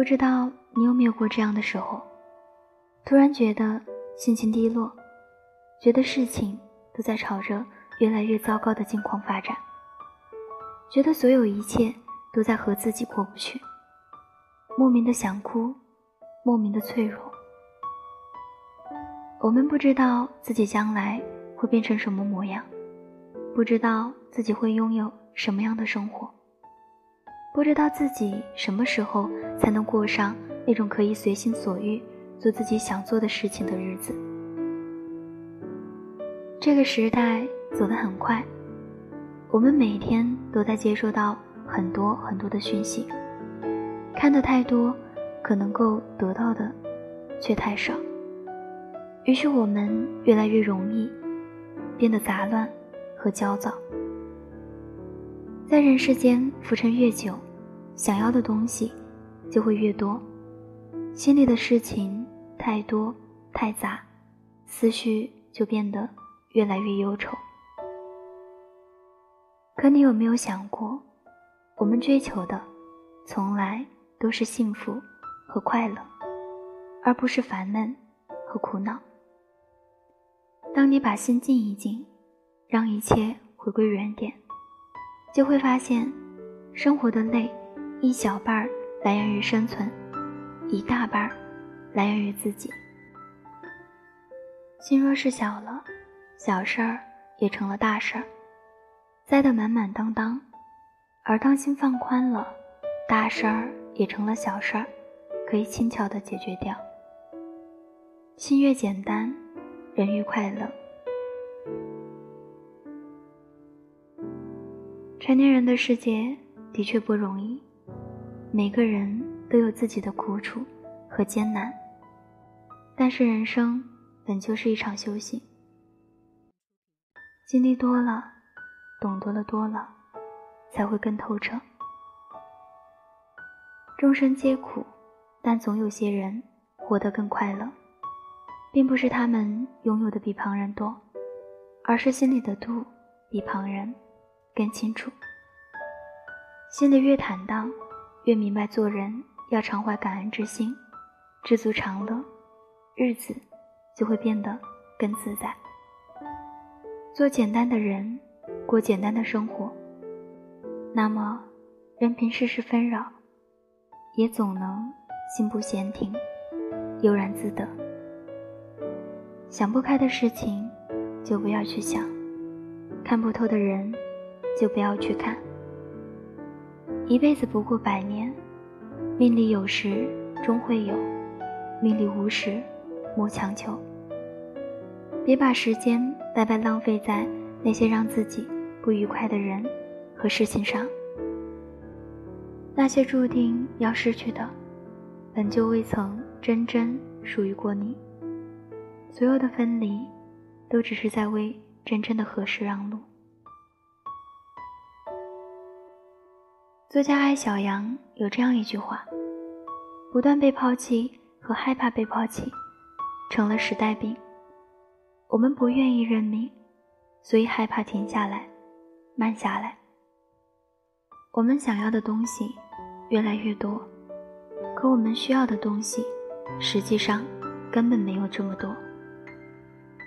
不知道你有没有过这样的时候，突然觉得心情低落，觉得事情都在朝着越来越糟糕的境况发展，觉得所有一切都在和自己过不去，莫名的想哭，莫名的脆弱。我们不知道自己将来会变成什么模样，不知道自己会拥有什么样的生活。不知道自己什么时候才能过上那种可以随心所欲做自己想做的事情的日子。这个时代走得很快，我们每天都在接收到很多很多的讯息，看得太多，可能够得到的却太少。于是我们越来越容易变得杂乱和焦躁。在人世间浮沉越久，想要的东西就会越多，心里的事情太多太杂，思绪就变得越来越忧愁。可你有没有想过，我们追求的从来都是幸福和快乐，而不是烦闷和苦恼。当你把心静一静，让一切回归原点。就会发现，生活的累，一小半儿来源于生存，一大半来源于自己。心若是小了，小事儿也成了大事儿，栽得满满当当；而当心放宽了，大事儿也成了小事儿，可以轻巧的解决掉。心越简单，人越快乐。成年人的世界的确不容易，每个人都有自己的苦楚和艰难。但是人生本就是一场修行，经历多了，懂得了多了，才会更透彻。众生皆苦，但总有些人活得更快乐，并不是他们拥有的比旁人多，而是心里的度比旁人。更清楚，心里越坦荡，越明白做人要常怀感恩之心，知足常乐，日子就会变得更自在。做简单的人，过简单的生活，那么任凭世事纷扰，也总能心不闲停，悠然自得。想不开的事情，就不要去想；看不透的人。就不要去看。一辈子不过百年，命里有时终会有，命里无时莫强求。别把时间白白浪费在那些让自己不愉快的人和事情上。那些注定要失去的，本就未曾真正属于过你。所有的分离，都只是在为真正的合适让路。作家艾小羊有这样一句话：“不断被抛弃和害怕被抛弃，成了时代病。我们不愿意认命，所以害怕停下来、慢下来。我们想要的东西越来越多，可我们需要的东西，实际上根本没有这么多。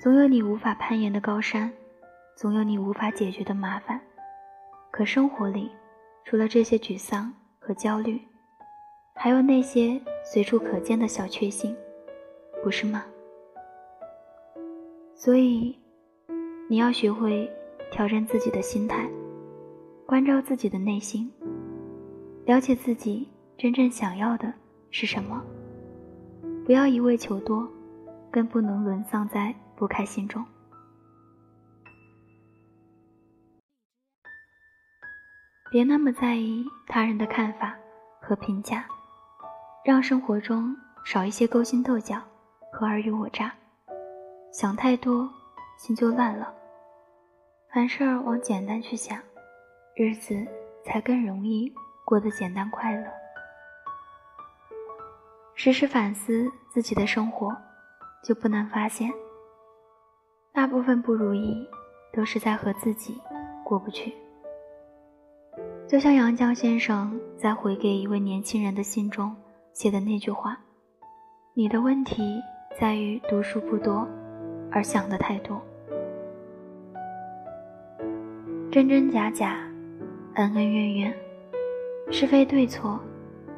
总有你无法攀岩的高山，总有你无法解决的麻烦，可生活里……”除了这些沮丧和焦虑，还有那些随处可见的小确幸，不是吗？所以，你要学会调整自己的心态，关照自己的内心，了解自己真正想要的是什么。不要一味求多，更不能沦丧在不开心中。别那么在意他人的看法和评价，让生活中少一些勾心斗角和尔虞我诈。想太多，心就乱了。凡事往简单去想，日子才更容易过得简单快乐。时时反思自己的生活，就不难发现，大部分不如意都是在和自己过不去。就像杨绛先生在回给一位年轻人的信中写的那句话：“你的问题在于读书不多，而想的太多。”真真假假，恩恩怨怨，是非对错，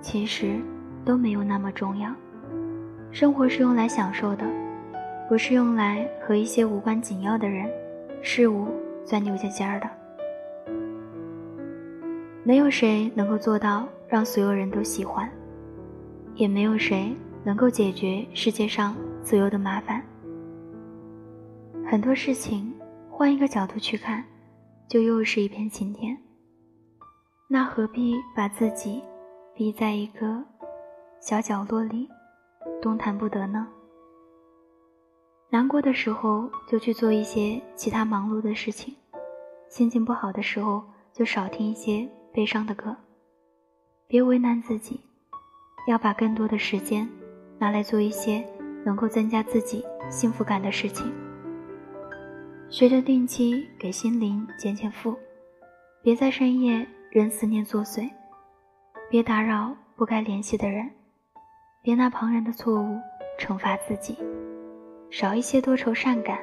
其实都没有那么重要。生活是用来享受的，不是用来和一些无关紧要的人、事物钻牛角尖儿的。没有谁能够做到让所有人都喜欢，也没有谁能够解决世界上所有的麻烦。很多事情，换一个角度去看，就又是一片晴天。那何必把自己逼在一个小角落里？动弹不得呢。难过的时候就去做一些其他忙碌的事情，心情不好的时候就少听一些悲伤的歌。别为难自己，要把更多的时间拿来做一些能够增加自己幸福感的事情。学着定期给心灵减减负，别在深夜任思念作祟，别打扰不该联系的人。别拿旁人的错误惩罚自己，少一些多愁善感，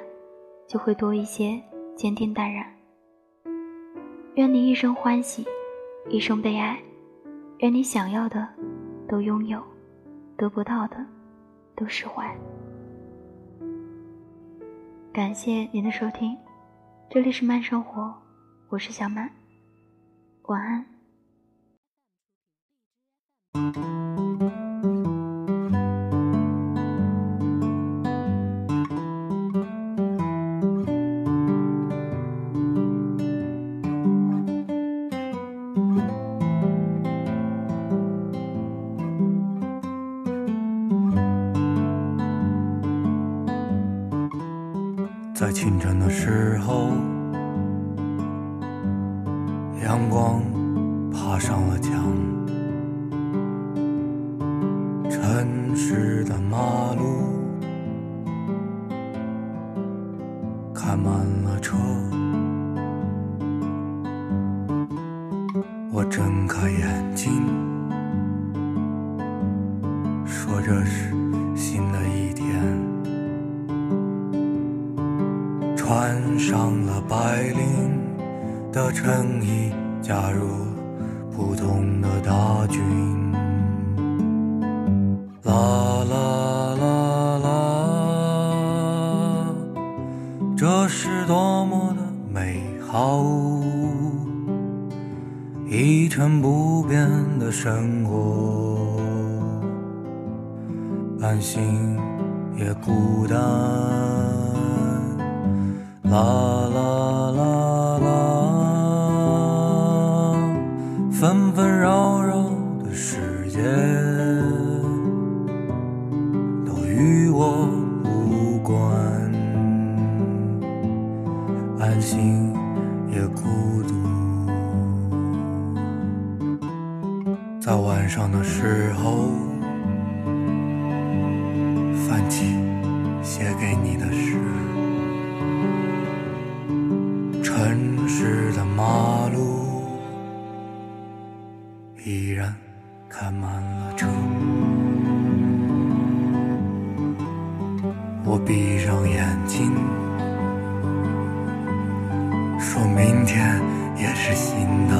就会多一些坚定淡然。愿你一生欢喜，一生被爱。愿你想要的都拥有，得不到的都释怀。感谢您的收听，这里是慢生活，我是小满，晚安。时候，阳光爬上了墙，城市的马路开满了车。我睁开眼睛，说这是穿上了白领的衬衣，加入普通的大军。啦啦啦啦，这是多么的美好，一成不变的生活，安心也孤单。啦啦啦啦，纷纷扰扰的世界都与我无关，安心也孤独。在晚上的时候，翻起写给你的诗。依然开满了车，我闭上眼睛，说明天也是新的，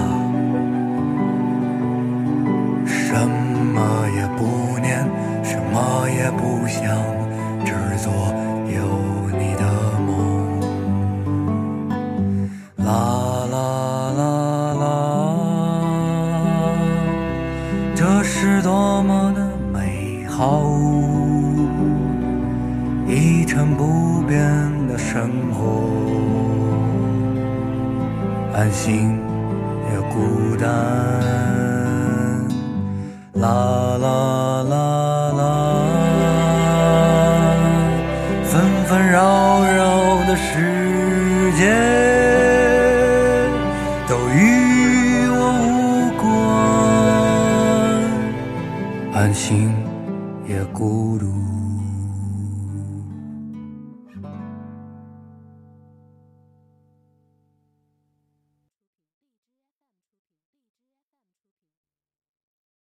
什么也不念，什么也不想，只做有你的。是多么的美好，一成不变的生活，安心也孤单。啦啦啦啦，纷纷扰扰的世界都与。安心也孤独。